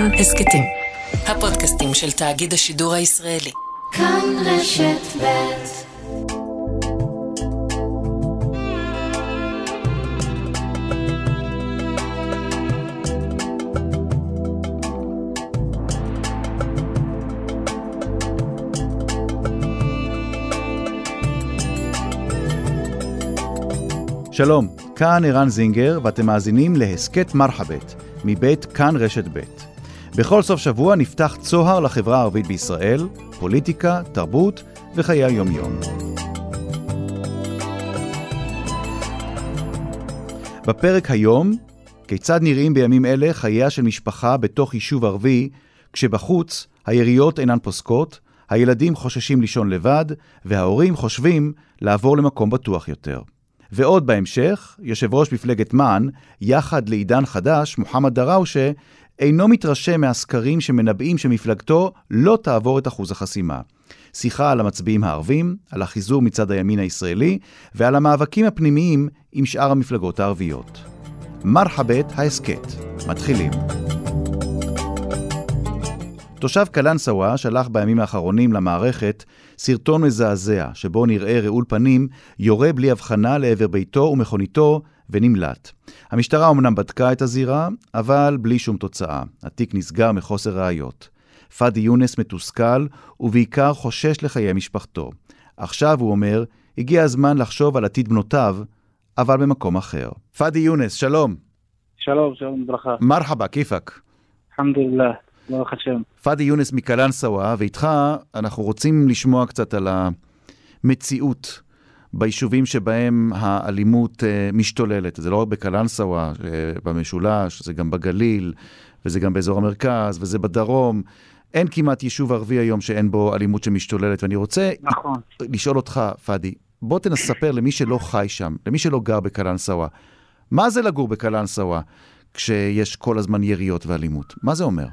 כאן הסכתים. הפודקאסטים של תאגיד השידור הישראלי. כאן רשת ב' שלום, כאן ערן זינגר, ואתם מאזינים להסכת מרחבת, מבית כאן רשת ב'. בכל סוף שבוע נפתח צוהר לחברה הערבית בישראל, פוליטיקה, תרבות וחיי היום-יום. בפרק היום, כיצד נראים בימים אלה חייה של משפחה בתוך יישוב ערבי, כשבחוץ היריות אינן פוסקות, הילדים חוששים לישון לבד, וההורים חושבים לעבור למקום בטוח יותר. ועוד בהמשך, יושב ראש מפלגת מען, יחד לעידן חדש, מוחמד דראושה, אינו מתרשם מהסקרים שמנבאים שמפלגתו לא תעבור את אחוז החסימה. שיחה על המצביעים הערבים, על החיזור מצד הימין הישראלי ועל המאבקים הפנימיים עם שאר המפלגות הערביות. מרחבת ההסכת. מתחילים. תושב קלנסווה שלח בימים האחרונים למערכת סרטון מזעזע, שבו נראה רעול פנים יורה בלי הבחנה לעבר ביתו ומכוניתו ונמלט. המשטרה אמנם בדקה את הזירה, אבל בלי שום תוצאה. התיק נסגר מחוסר ראיות. פאדי יונס מתוסכל, ובעיקר חושש לחיי משפחתו. עכשיו, הוא אומר, הגיע הזמן לחשוב על עתיד בנותיו, אבל במקום אחר. פאדי יונס, שלום. שלום, שלום וברכה. מרחבה, כיפאק. אלחמדולillah. ברוך השם. פאדי יונס מקלנסווה, ואיתך אנחנו רוצים לשמוע קצת על המציאות ביישובים שבהם האלימות uh, משתוללת. זה לא רק בקלנסווה, uh, במשולש, זה גם בגליל, וזה גם באזור המרכז, וזה בדרום. אין כמעט יישוב ערבי היום שאין בו אלימות שמשתוללת, ואני רוצה נכון. לשאול אותך, פאדי, בוא תנספר למי שלא חי שם, למי שלא גר בקלנסווה, מה זה לגור בקלנסווה כשיש כל הזמן יריות ואלימות? מה זה אומר?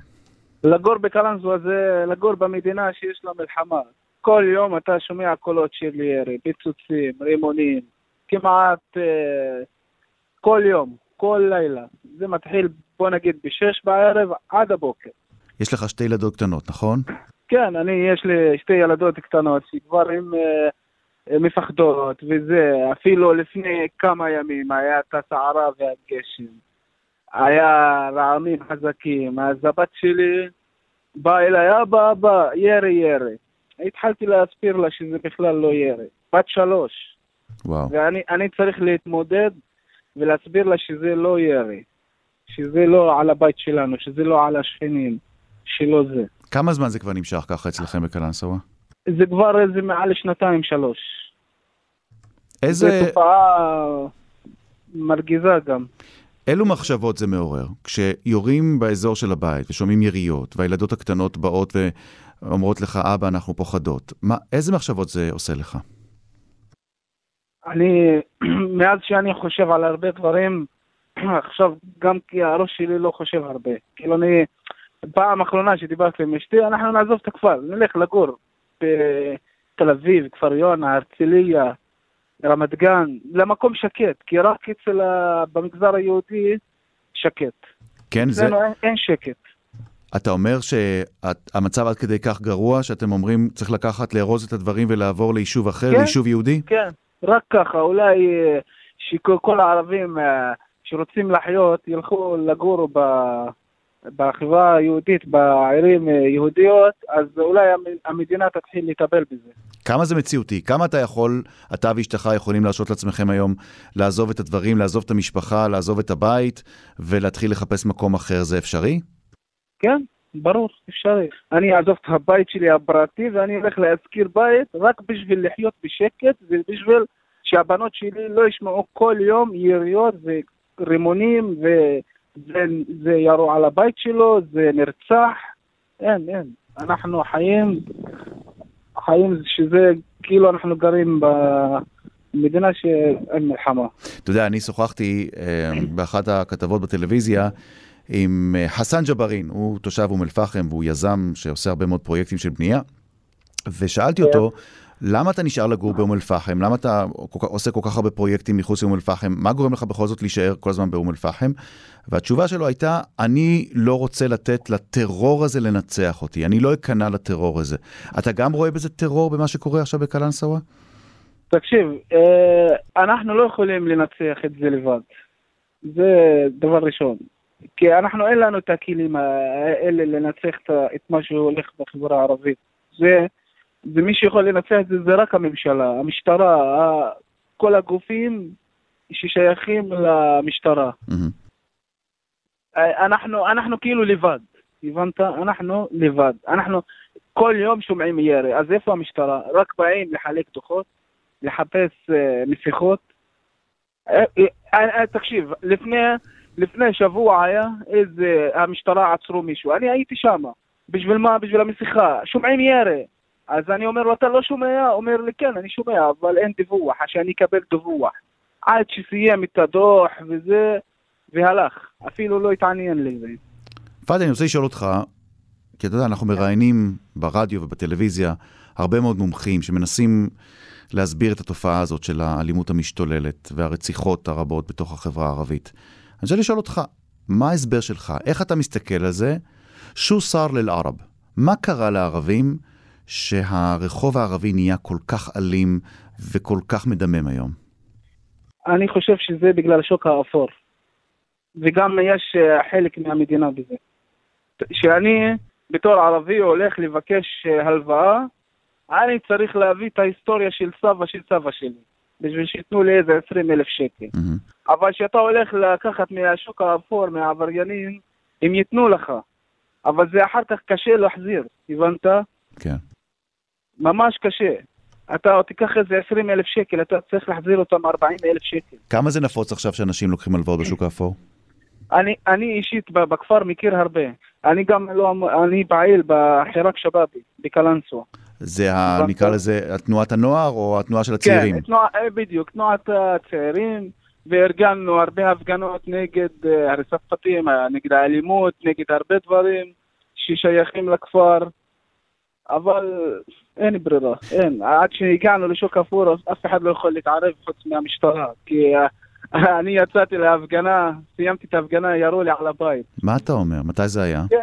לגור בקלנסווה זה לגור במדינה שיש לה מלחמה. כל יום אתה שומע קולות של ירי, פיצוצים, רימונים, כמעט אה, כל יום, כל לילה. זה מתחיל, בוא נגיד, בשש בערב עד הבוקר. יש לך שתי ילדות קטנות, נכון? כן, אני, יש לי שתי ילדות קטנות שכבר הן אה, מפחדות, וזה, אפילו לפני כמה ימים היה את הסערה והגשם. היה רעמים חזקים, אז הבת שלי באה אליי, אבא, אבא, ירי, ירי. התחלתי להסביר לה שזה בכלל לא ירי. בת שלוש. וואו. ואני צריך להתמודד ולהסביר לה שזה לא ירי. שזה לא על הבית שלנו, שזה לא על השכנים, שלא זה. כמה זמן זה כבר נמשך ככה אצלכם בקלנסווה? זה כבר איזה מעל שנתיים, שלוש. איזה... זו תופעה מרגיזה גם. אילו מחשבות זה מעורר? כשיורים באזור של הבית ושומעים יריות, והילדות הקטנות באות ואומרות לך, אבא, אנחנו פוחדות, מה, איזה מחשבות זה עושה לך? אני, מאז שאני חושב על הרבה דברים, עכשיו גם כי הראש שלי לא חושב הרבה. כאילו אני, פעם אחרונה שדיברתי עם אשתי, אנחנו נעזוב את הכפר, נלך לגור בתל אביב, כפר יונה, הרצליה, רמת גן, למקום שקט, כי רק אצל, ה... במגזר היהודי שקט. כן, זה... אין, אין שקט. אתה אומר שהמצב עד כדי כך גרוע, שאתם אומרים צריך לקחת, לארוז את הדברים ולעבור ליישוב אחר, כן, ליישוב יהודי? כן, רק ככה, אולי אה, שכל הערבים אה, שרוצים לחיות ילכו לגור ב... בחברה היהודית, בערים אה, יהודיות, אז אולי המדינה תתחיל לטפל בזה. כמה זה מציאותי? כמה אתה יכול, אתה ואשתך יכולים להרשות לעצמכם היום לעזוב את הדברים, לעזוב את המשפחה, לעזוב את הבית ולהתחיל לחפש מקום אחר? זה אפשרי? כן, ברור, אפשרי. אני אעזוב את הבית שלי הפרטי ואני הולך להזכיר בית רק בשביל לחיות בשקט ובשביל שהבנות שלי לא ישמעו כל יום יריות ורימונים ו... זה, זה ירו על הבית שלו, זה נרצח, אין, אין. אנחנו חיים, חיים שזה כאילו אנחנו גרים במדינה שאין מלחמה. אתה יודע, אני שוחחתי אה, באחת הכתבות בטלוויזיה עם אה, חסן ג'בארין, הוא תושב אום אל-פחם והוא יזם שעושה הרבה מאוד פרויקטים של בנייה, ושאלתי אותו, למה אתה נשאר לגור באום אל-פחם? למה אתה עושה כל כך הרבה פרויקטים מחוץ לאום אל-פחם? מה גורם לך בכל זאת להישאר כל הזמן באום אל-פחם? והתשובה שלו הייתה, אני לא רוצה לתת לטרור הזה לנצח אותי, אני לא אכנע לטרור הזה. אתה גם רואה בזה טרור במה שקורה עכשיו בקלנסווה? תקשיב, אה, אנחנו לא יכולים לנצח את זה לבד. זה דבר ראשון. כי אנחנו, אין לנו את הכלים האלה לנצח את מה שהולך בחברה הערבית. זה, ומי שיכול לנצח את זה זה רק הממשלה, המשטרה, כל הגופים ששייכים למשטרה. אנחנו, אנחנו כאילו לבד, הבנת? אנחנו לבד. אנחנו כל יום שומעים ירי, אז איפה המשטרה? רק באים לחלק דוחות, לחפש uh, מסיכות. Uh, uh, uh, תקשיב, לפני... לפני שבוע היה איזה, המשטרה עצרו מישהו, אני הייתי שם. בשביל מה? בשביל המסיכה. שומעים ירי. אז אני אומר לו, אתה לא שומע? אומר לי, כן, אני שומע, אבל אין דיווח, שאני אקבל דיווח. עד שסיים את הדוח וזה, והלך. אפילו לא התעניין לזה. פאדי, אני רוצה לשאול אותך, כי אתה יודע, אנחנו מראיינים ברדיו ובטלוויזיה הרבה מאוד מומחים שמנסים להסביר את התופעה הזאת של האלימות המשתוללת והרציחות הרבות בתוך החברה הערבית. אני רוצה לשאול אותך, מה ההסבר שלך? איך אתה מסתכל על זה? שו סאר לאל-ערב. מה קרה לערבים שהרחוב הערבי נהיה כל כך אלים וכל כך מדמם היום? אני חושב שזה בגלל שוק האפור. וגם יש אה, חלק מהמדינה בזה. שאני בתור ערבי הולך לבקש אה, הלוואה, אני צריך להביא את ההיסטוריה של סבא של סבא שלי. בשביל שייתנו לי איזה 20 אלף שקל. Mm-hmm. אבל כשאתה הולך לקחת מהשוק האפור, מהעבריינים, הם ייתנו לך. אבל זה אחר כך קשה להחזיר, הבנת? כן. ממש קשה. אתה תיקח איזה 20 אלף שקל, אתה צריך להחזיר אותם 40 אלף שקל. כמה זה נפוץ עכשיו שאנשים לוקחים הלוואות בשוק האפור? אני, אני אישית בכפר מכיר הרבה. אני גם לא, אני פעיל בחיראק שבאבי, בקלנסווה. זה, ה, נקרא לזה, תנועת הנוער או התנועה של הצעירים? כן, תנוע, אה, בדיוק, תנועת הצעירים, וארגנו הרבה הפגנות נגד אה, הריסת בתים, אה, נגד האלימות, נגד הרבה דברים ששייכים לכפר, אבל אין ברירה, אין. עד שהגענו לשוק אפור, אף אחד לא יכול להתערב חוץ מהמשטרה, כי אני יצאתי להפגנה, סיימתי את ההפגנה, ירו לי על הבית. מה אתה אומר? מתי זה היה? כן,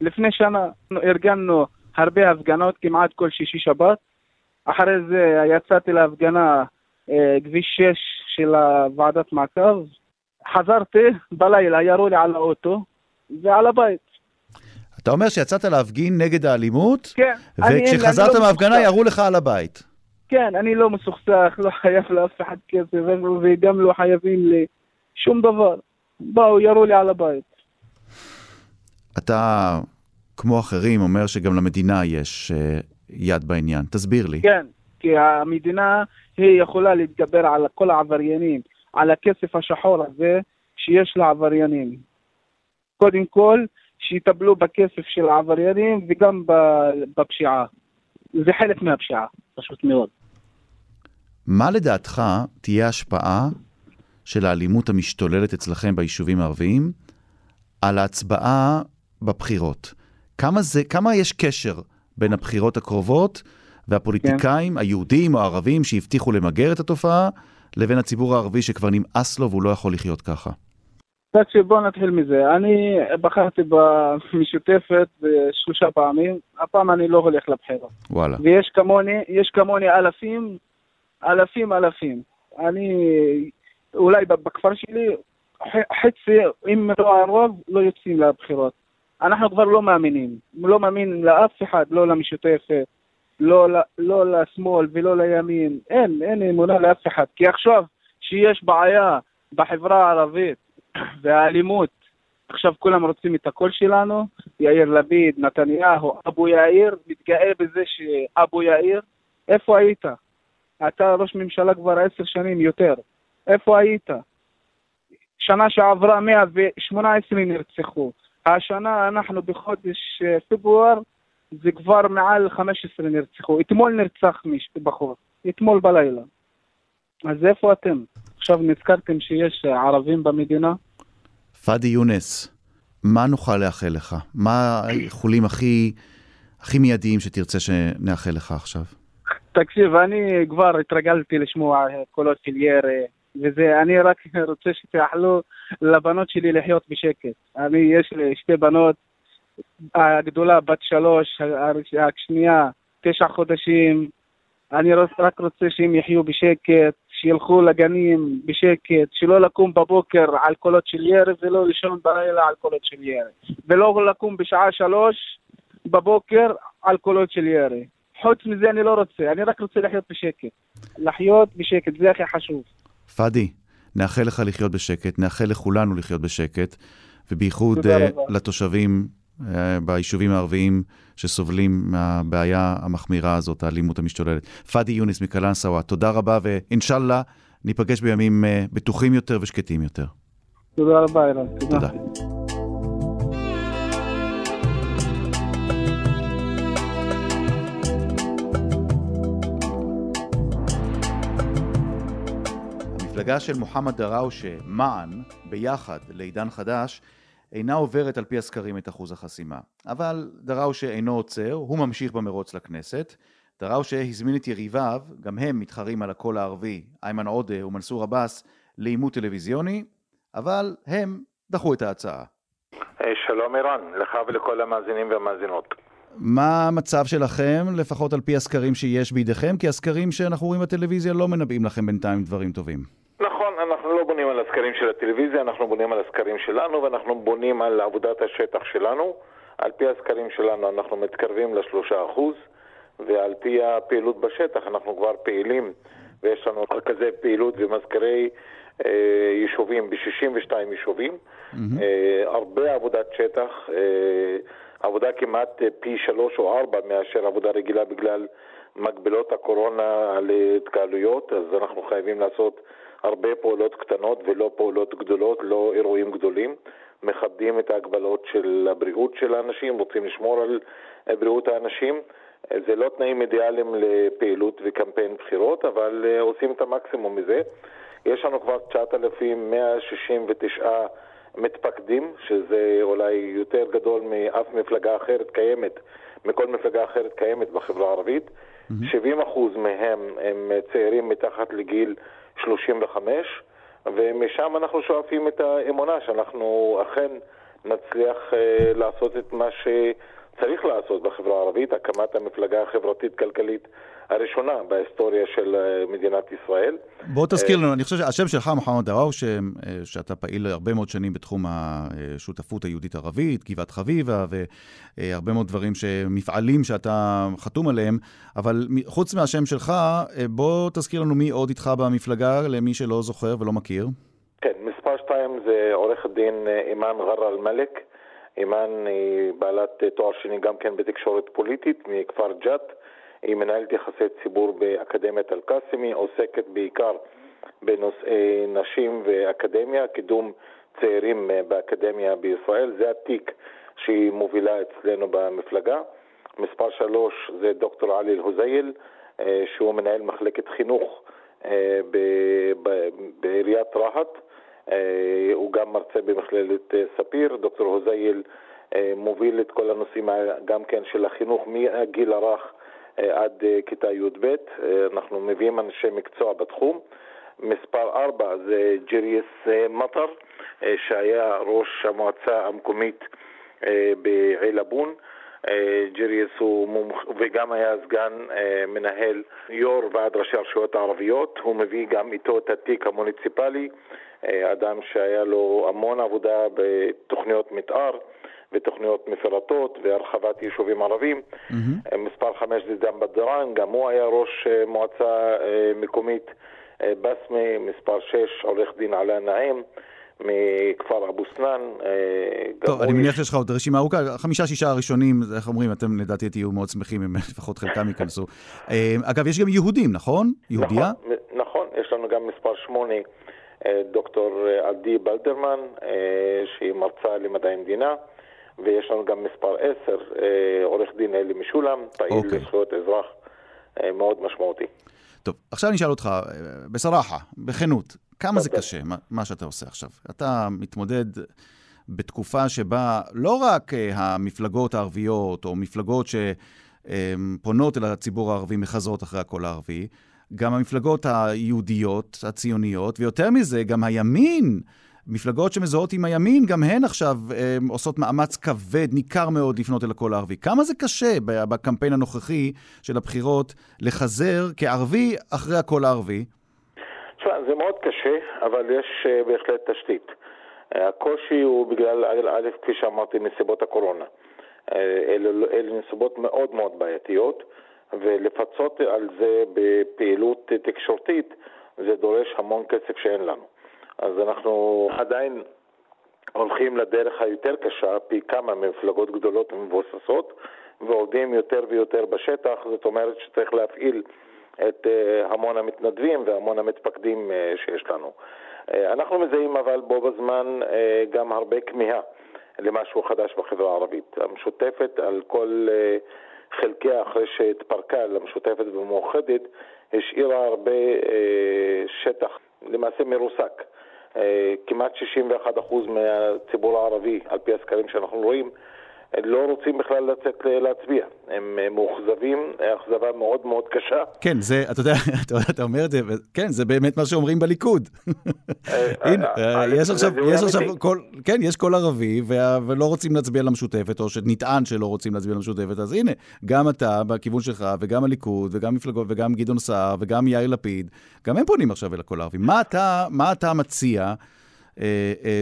לפני שנה ארגנו הרבה הפגנות כמעט כל שישי שבת. אחרי זה יצאתי להפגנה אה, כביש 6 של ועדת מעקב. חזרתי בלילה, ירו לי על האוטו ועל הבית. אתה אומר שיצאת להפגין נגד האלימות, כן. וכשחזרת לא מההפגנה ירו לך על הבית. כן, אני לא מסוכסך, לא חייב לאף אחד כסף, וגם לא חייבים לי שום דבר. באו, ירו לי על הבית. אתה כמו אחרים, אומר שגם למדינה יש uh, יד בעניין. תסביר לי. כן, כי המדינה היא יכולה להתגבר על כל העבריינים, על הכסף השחור הזה שיש לעבריינים. קודם כל, שיטפלו בכסף של העבריינים וגם בפשיעה. זה חלק מהפשיעה, פשוט מאוד. מה לדעתך תהיה ההשפעה של האלימות המשתוללת אצלכם ביישובים הערביים על ההצבעה בבחירות? כמה, זה, כמה יש קשר בין הבחירות הקרובות והפוליטיקאים כן. היהודים או הערבים שהבטיחו למגר את התופעה, לבין הציבור הערבי שכבר נמאס לו והוא לא יכול לחיות ככה? תקשיב, בוא נתחיל מזה. אני בחרתי במשותפת שלושה פעמים, הפעם אני לא הולך לבחירות. וואלה. ויש כמוני, יש כמוני אלפים, אלפים אלפים. אני, אולי בכפר שלי, חצי, אם לא הרוב, לא יוצאים לבחירות. אנחנו כבר לא מאמינים. לא מאמין לאף אחד, לא למשותפת, לא, לא לשמאל ולא לימין. אין, אין אמונה לאף אחד. כי עכשיו שיש בעיה בחברה הערבית והאלימות, עכשיו כולם רוצים את הקול שלנו, יאיר לפיד, נתניהו, אבו יאיר, מתגאה בזה שאבו יאיר, איפה היית? אתה ראש ממשלה כבר עשר שנים יותר, איפה היית? שנה שעברה 118 נרצחו, השנה אנחנו בחודש אה, פברואר, זה כבר מעל 15 נרצחו. אתמול נרצח מישהו בחור, אתמול בלילה. אז איפה אתם? עכשיו נזכרתם שיש אה, ערבים במדינה? פאדי יונס, מה נוכל לאחל לך? מה האיחולים הכי, הכי מיידיים שתרצה שנאחל לך עכשיו? תקשיב, אני כבר התרגלתי לשמוע קולות של ירי, וזה, אני רק רוצה שתאחלו לבנות שלי לחיות בשקט. אני, יש לי שתי בנות, הגדולה בת שלוש, השנייה תשע חודשים. אני רק רוצה שהם יחיו בשקט, שילכו לגנים בשקט, שלא לקום בבוקר על קולות של ירי ולא לישון בלילה על קולות של ירי. ולא לקום בשעה שלוש בבוקר על קולות של ירי. חוץ מזה אני לא רוצה, אני רק רוצה לחיות בשקט. לחיות בשקט, זה הכי חשוב. פאדי, נאחל לך לחיות בשקט, נאחל לכולנו לחיות בשקט, ובייחוד uh, לתושבים uh, ביישובים הערביים שסובלים מהבעיה המחמירה הזאת, האלימות המשתוללת. פאדי יונס מקלנסווה, תודה רבה, ואינשאללה ניפגש בימים uh, בטוחים יותר ושקטים יותר. תודה רבה, אירן. תודה. תודה. המפלגה של מוחמד דראושה, מען, ביחד לעידן חדש, אינה עוברת על פי הסקרים את אחוז החסימה. אבל דראושה אינו עוצר, הוא ממשיך במרוץ לכנסת. דראושה הזמין את יריביו, גם הם מתחרים על הקול הערבי, איימן עודה ומנסור עבאס, לעימות טלוויזיוני, אבל הם דחו את ההצעה. שלום ערן, לך ולכל המאזינים והמאזינות. מה המצב שלכם, לפחות על פי הסקרים שיש בידיכם? כי הסקרים שאנחנו רואים בטלוויזיה לא מנבאים לכם בינתיים דברים טובים. בונים על הסקרים של הטלוויזיה, אנחנו בונים על הסקרים שלנו ואנחנו בונים על עבודת השטח שלנו. על פי הסקרים שלנו אנחנו מתקרבים לשלושה אחוז ועל פי הפעילות בשטח אנחנו כבר פעילים ויש לנו רכזי פעילות ומזכירי אה, יישובים ב-62 יישובים. Mm-hmm. אה, הרבה עבודת שטח, אה, עבודה כמעט פי שלוש או ארבע מאשר עבודה רגילה בגלל מגבילות הקורונה על התקהלויות, אז אנחנו חייבים לעשות הרבה פעולות קטנות ולא פעולות גדולות, לא אירועים גדולים. מכבדים את ההגבלות של הבריאות של האנשים, רוצים לשמור על בריאות האנשים. זה לא תנאים אידיאליים לפעילות וקמפיין בחירות, אבל אה, עושים את המקסימום מזה. יש לנו כבר 9,169 מתפקדים, שזה אולי יותר גדול מאף מפלגה אחרת קיימת, מכל מפלגה אחרת קיימת בחברה הערבית. Mm-hmm. 70% מהם הם צעירים מתחת לגיל 35, ומשם אנחנו שואפים את האמונה שאנחנו אכן נצליח אה, לעשות את מה שצריך לעשות בחברה הערבית, הקמת המפלגה החברתית-כלכלית הראשונה בהיסטוריה של אה, מדינת ישראל. בוא תזכיר לנו, אני חושב שהשם שלך, מוחמד דראו, שאתה פעיל הרבה מאוד שנים בתחום השותפות היהודית-ערבית, גבעת חביבה, והרבה מאוד דברים, מפעלים שאתה חתום עליהם, אבל חוץ מהשם שלך, אה, בוא תזכיר לנו מי עוד איתך במפלגה, למי שלא זוכר ולא מכיר. כן, מספר שתיים זה עורך הדין אה, אימאן ג'רה אל-מלק. אימאן היא בעלת תואר שני גם כן בתקשורת פוליטית מכפר ג'ת. היא מנהלת יחסי ציבור באקדמיית אל-קאסמי, עוסקת בעיקר בנושאי נשים ואקדמיה, קידום צעירים באקדמיה בישראל, זה התיק שהיא מובילה אצלנו במפלגה. מספר שלוש זה דוקטור עלי אל-הוזייל, אה, שהוא מנהל מחלקת חינוך אה, בעיריית רהט. הוא גם מרצה במכללת ספיר. דוקטור הוזייל מוביל את כל הנושאים גם כן של החינוך מהגיל הרך אה, עד אה, כיתה י"ב. אה, אנחנו מביאים אנשי מקצוע בתחום. מספר 4 זה ג'ריאס מטר, שהיה ראש המועצה המקומית בעילבון. ג'ריאס הוא מומח... וגם היה סגן מנהל יו"ר ועד ראשי הרשויות הערביות. הוא מביא גם איתו את התיק המוניציפלי, אדם שהיה לו המון עבודה בתוכניות מתאר. ותוכניות מפרטות והרחבת יישובים ערבים. Mm-hmm. מספר חמש זה דם בדרן, גם הוא היה ראש אה, מועצה אה, מקומית בסמה. מספר שש, עורך דין עלה נעים. מכפר אבו סנאן. טוב, אני מניח שיש לך עוד רשימה ארוכה, חמישה-שישה הראשונים, איך אומרים, אתם לדעתי תהיו מאוד שמחים אם לפחות חלקם ייכנסו. אגב, יש גם יהודים, נכון? יהודייה? נכון, נכון, יש לנו גם מספר שמונה, דוקטור עדי בלדרמן, שהיא מרצה למדעי מדינה. ויש לנו גם מספר 10, אה, עורך דין אלי משולם, פעיל okay. אוקיי. לזכויות אזרח אה, מאוד משמעותי. טוב, עכשיו אני אשאל אותך, אה, בסרחה, בכנות, כמה זה קשה, מה, מה שאתה עושה עכשיו? אתה מתמודד בתקופה שבה לא רק המפלגות הערביות, או מפלגות ש... פונות אל הציבור הערבי, מחזרות אחרי הקול הערבי. גם המפלגות היהודיות, הציוניות, ויותר מזה, גם הימין, מפלגות שמזוהות עם הימין, גם הן עכשיו הם, עושות מאמץ כבד, ניכר מאוד, לפנות אל הקול הערבי. כמה זה קשה בקמפיין הנוכחי של הבחירות לחזר כערבי אחרי הקול הערבי? תשמע, זה מאוד קשה, אבל יש uh, בהחלט תשתית. Uh, הקושי הוא בגלל, א', כפי שאמרתי, נסיבות הקורונה. אלה, אלה נסיבות מאוד מאוד בעייתיות. ולפצות על זה בפעילות תקשורתית זה דורש המון כסף שאין לנו. אז אנחנו עדיין הולכים לדרך היותר קשה, פי כמה מפלגות גדולות ומבוססות, ועובדים יותר ויותר בשטח, זאת אומרת שצריך להפעיל את uh, המון המתנדבים והמון המתפקדים uh, שיש לנו. Uh, אנחנו מזהים אבל בו בזמן גם הרבה כמיהה למשהו חדש בחברה הערבית. המשותפת על כל חלקיה אחרי שהתפרקה למשותפת ומאוחדת, השאירה הרבה אה, שטח למעשה מרוסק. אה, כמעט 61% מהציבור הערבי, על פי הסקרים שאנחנו רואים, לא רוצים בכלל לצאת להצביע. הם מאוכזבים, אכזבה מאוד מאוד קשה. כן, זה, אתה יודע, אתה אומר את זה, כן, זה באמת מה שאומרים בליכוד. אה, הנה, אה, אה, יש עכשיו, יש עכשיו, כן, יש קול ערבי, ולא רוצים להצביע למשותפת, או שנטען שלא רוצים להצביע למשותפת, אז הנה, גם אתה, בכיוון שלך, וגם הליכוד, וגם מפלגות, וגם גדעון סער, וגם יאיר לפיד, גם הם פונים עכשיו אל הקול הערבי. מה אתה מציע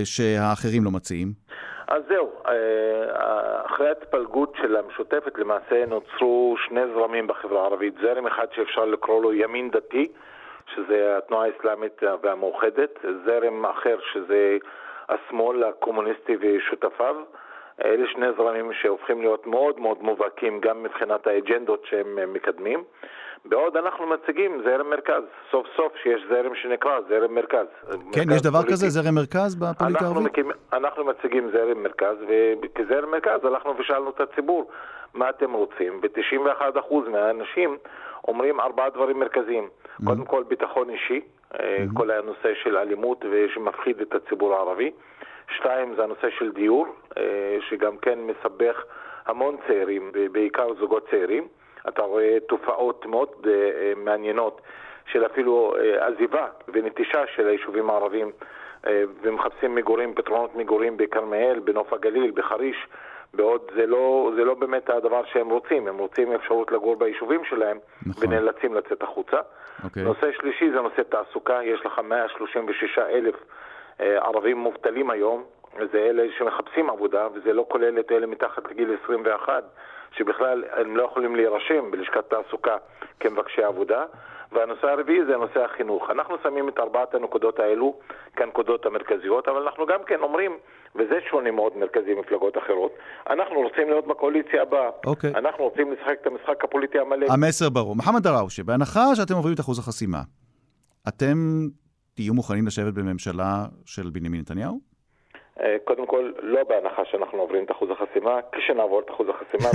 שהאחרים לא מציעים? אז זהו, אה, אחרי ההתפלגות של המשותפת למעשה נוצרו שני זרמים בחברה הערבית. זרם אחד שאפשר לקרוא לו ימין דתי, שזה התנועה האסלאמית והמאוחדת, זרם אחר שזה השמאל הקומוניסטי ושותפיו. אלה שני זרמים שהופכים להיות מאוד מאוד מובהקים גם מבחינת האג'נדות שהם מקדמים. בעוד אנחנו מציגים זרם מרכז, סוף סוף שיש זרם שנקרא זרם מרכז. כן, מרכז יש דבר פוליטי. כזה, זרם מרכז בפוליטיקה הערבית? אנחנו, אנחנו מציגים זרם מרכז, וכזרם מרכז הלכנו ושאלנו את הציבור מה אתם רוצים, ו-91% מהאנשים אומרים ארבעה דברים מרכזיים. Mm-hmm. קודם כל ביטחון אישי, mm-hmm. כל הנושא של אלימות ושמפחיד את הציבור הערבי. שתיים, זה הנושא של דיור, אה, שגם כן מסבך המון צעירים, בעיקר זוגות צעירים. אתה רואה תופעות מאוד uh, מעניינות של אפילו עזיבה ונטישה של היישובים הערביים ומחפשים מגורים, פתרונות מגורים בכרמיאל, בנוף הגליל, בחריש, בעוד זה לא, זה לא באמת הדבר שהם רוצים, הם רוצים אפשרות לגור ביישובים שלהם נכון. ונאלצים לצאת החוצה. Okay. אוקיי. נושא שלישי זה נושא תעסוקה, יש לך 136 אלף ערבים מובטלים היום, זה אלה שמחפשים עבודה, וזה לא כולל את אלה מתחת לגיל 21, שבכלל הם לא יכולים להירשם בלשכת תעסוקה כמבקשי עבודה. והנושא הרביעי זה נושא החינוך. אנחנו שמים את ארבעת הנקודות האלו כנקודות המרכזיות, אבל אנחנו גם כן אומרים, וזה שונה מאוד מרכזי ממפלגות אחרות, אנחנו רוצים להיות בקואליציה הבאה. אוקיי. אנחנו רוצים לשחק את המשחק הפוליטי המלא. המסר ברור. מוחמד דראושה, בהנחה שאתם עוברים את אחוז החסימה, אתם תהיו מוכנים לשבת בממשלה של בנימין נתניהו? אה, קודם כל, לא בהנחה שאנחנו עוברים את אחוז החסימה, כשנעבור את אחוז החסימה,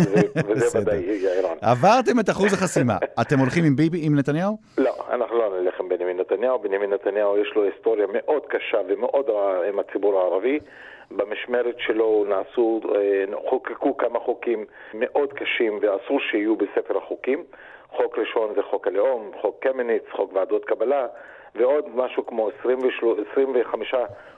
וזה ודאי יהיה איראן. עברתם את אחוז החסימה. אתם הולכים עם ביבי, עם נתניהו? לא, אנחנו לא נלך עם בנימין נתניהו. בנימין נתניהו יש לו היסטוריה מאוד קשה ומאוד רעה עם הציבור הערבי. במשמרת שלו נעשו, אה, חוקקו כמה חוקים מאוד קשים ואסור שיהיו בספר החוקים. חוק ראשון זה חוק הלאום, חוק קמיניץ, חוק ועדות קבלה. ועוד משהו כמו 25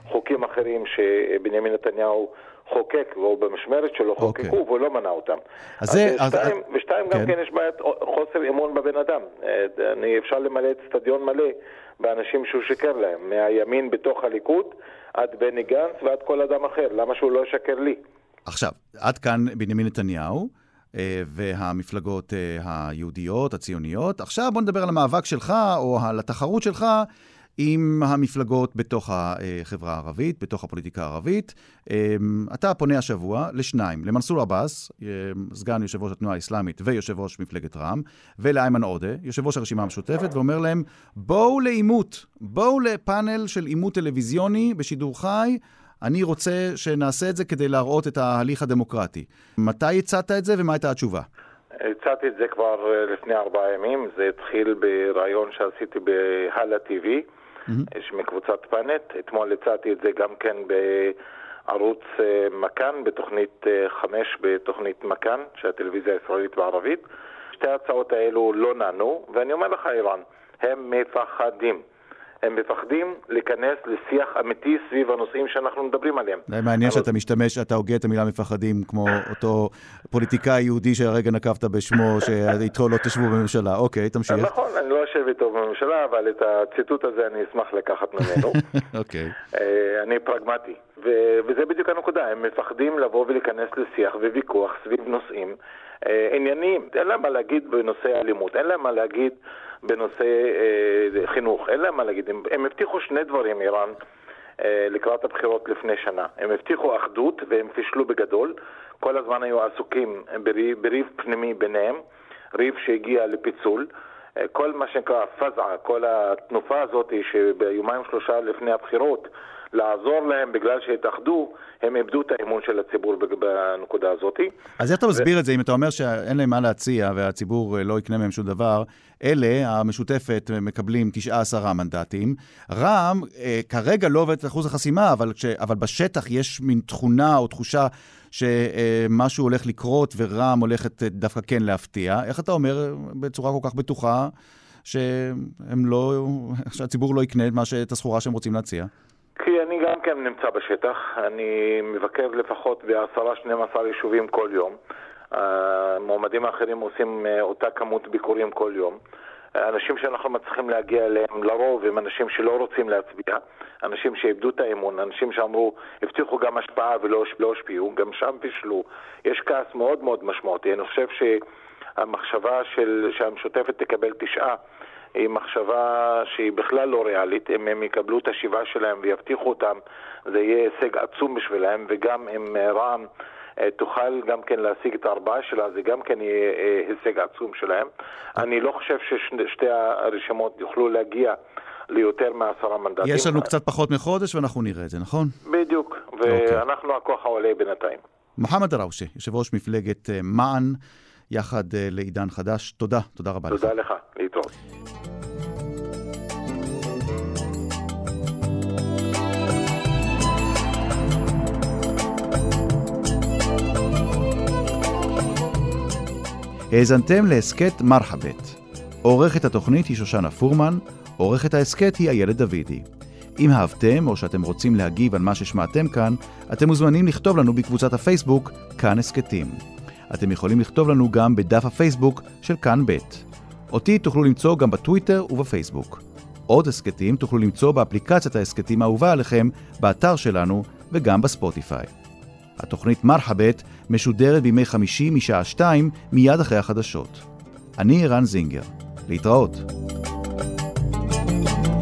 חוקים אחרים שבנימין נתניהו חוקק, או במשמרת שלו okay. אוקיי. חוקקו, והוא לא מנע אותם. אז זה... ושתיים, אז... ושתיים כן. גם כן יש בעיית חוסר אמון בבן אדם. אני, אפשר למלא את סטדיון מלא באנשים שהוא שיקר להם, מהימין בתוך הליכוד עד בני גנץ ועד כל אדם אחר. למה שהוא לא ישקר לי? עכשיו, עד כאן בנימין נתניהו. אה, והמפלגות אה, היהודיות, הציוניות. עכשיו בוא נדבר על המאבק שלך, או על התחרות שלך. עם המפלגות בתוך החברה הערבית, בתוך הפוליטיקה הערבית. אה, אתה פונה השבוע לשניים, למנסור עבאס, סגן יושב ראש התנועה האסלאמית ויושב ראש מפלגת רע"מ, ולאיימן עודה, יושב ראש הרשימה המשותפת, ואומר להם, בואו לעימות, בואו לפאנל של עימות טלוויזיוני בשידור חי, אני רוצה שנעשה את זה כדי להראות את ההליך הדמוקרטי. מתי הצעת את זה ומה הייתה התשובה? הצעתי את זה כבר אה, לפני ארבעה ימים, זה התחיל בריאיון שעשיתי בהלא TV, mm-hmm. מקבוצת פאנט. אתמול הצעתי את זה גם כן ערוץ מכאן בתוכנית חמש בתוכנית מכאן, של הטלוויזיה הישראלית בערבית. שתי ההצעות האלו לא נענו, ואני אומר לך, איראן, הם מפחדים. הם מפחדים להיכנס לשיח אמיתי סביב הנושאים שאנחנו מדברים עליהם. זה מעניין אבל... שאתה משתמש, אתה הוגה את המילה מפחדים, כמו אותו פוליטיקאי יהודי שהרגע נקבת בשמו, שאיתו לא תשבו בממשלה. אוקיי, תמשיך. נכון, אני לא אשב איתו בממשלה, אבל את הציטוט הזה אני אשמח לקחת ממנו. אוקיי. אה, אני פרגמטי. ו- וזה בדיוק הנקודה, הם מפחדים לבוא ולהיכנס לשיח וויכוח סביב נושאים אה, ענייניים. אין להם מה להגיד בנושא אלימות, אין להם מה להגיד בנושא אה, חינוך, אין להם מה להגיד. הם, הם הבטיחו שני דברים, איראן, אה, לקראת הבחירות לפני שנה. הם הבטיחו אחדות והם פישלו בגדול. כל הזמן היו עסוקים בריב, בריב פנימי ביניהם, ריב שהגיע לפיצול. אה, כל מה שנקרא פזעה, כל התנופה הזאת שביומיים שלושה לפני הבחירות לעזור להם בגלל שהתאחדו, הם איבדו את האמון של הציבור בנקודה הזאת. אז איך אתה מסביר ו... את זה, אם אתה אומר שאין להם מה להציע והציבור אה, לא יקנה מהם שום דבר? אלה, המשותפת, מקבלים 9-10 מנדטים. רע"מ אה, כרגע לא עובד את אחוז החסימה, אבל, כש, אבל בשטח יש מין תכונה או תחושה שמשהו הולך לקרות ורע"מ הולכת דווקא כן להפתיע. איך אתה אומר בצורה כל כך בטוחה שהם לא, שהציבור לא יקנה את הסחורה שהם רוצים להציע? כי אני גם כן נמצא בשטח, אני מבקר לפחות ב-10-12 יישובים כל יום. המועמדים האחרים עושים אה, אותה כמות ביקורים כל יום. אנשים שאנחנו מצליחים להגיע אליהם לרוב הם אנשים שלא רוצים להצביע, אנשים שאיבדו את האמון, אנשים שאמרו, הבטיחו גם השפעה ולא לא השפיעו, גם שם פישלו. יש כעס מאוד מאוד משמעותי. אני חושב שהמחשבה של, שהמשותפת תקבל תשעה היא מחשבה שהיא בכלל לא ריאלית. אם הם יקבלו את השיבה שלהם ויבטיחו אותם, זה יהיה הישג עצום בשבילם, וגם אם אה, רע"מ אה, תוכל גם כן להשיג את הארבעה שלה, זה גם כן יהיה אה, הישג עצום שלהם. אני לא חושב ששתי הרשימות יוכלו להגיע ליותר מעשרה מנדטים. יש לנו קצת פחות מחודש ואנחנו נראה את זה, נכון? בדיוק, אוקיי. ואנחנו okay. הכוח העולה בינתיים. מוחמד דראושה, יושב ראש מפלגת מען, יחד לעידן חדש. תודה, תודה רבה תודה לך. תודה לך, להתראות. האזנתם להסכת מרחבת. עורכת התוכנית היא שושנה פורמן, עורכת ההסכת היא איילת דוידי. אם אהבתם או שאתם רוצים להגיב על מה ששמעתם כאן, אתם מוזמנים לכתוב לנו בקבוצת הפייסבוק כאן הסכתים. אתם יכולים לכתוב לנו גם בדף הפייסבוק של כאן ב'. אותי תוכלו למצוא גם בטוויטר ובפייסבוק. עוד הסכתים תוכלו למצוא באפליקציית ההסכתים האהובה עליכם, באתר שלנו וגם בספוטיפיי. התוכנית מרחבת משודרת בימי חמישי משעה שתיים מיד אחרי החדשות. אני ערן זינגר. להתראות. thank you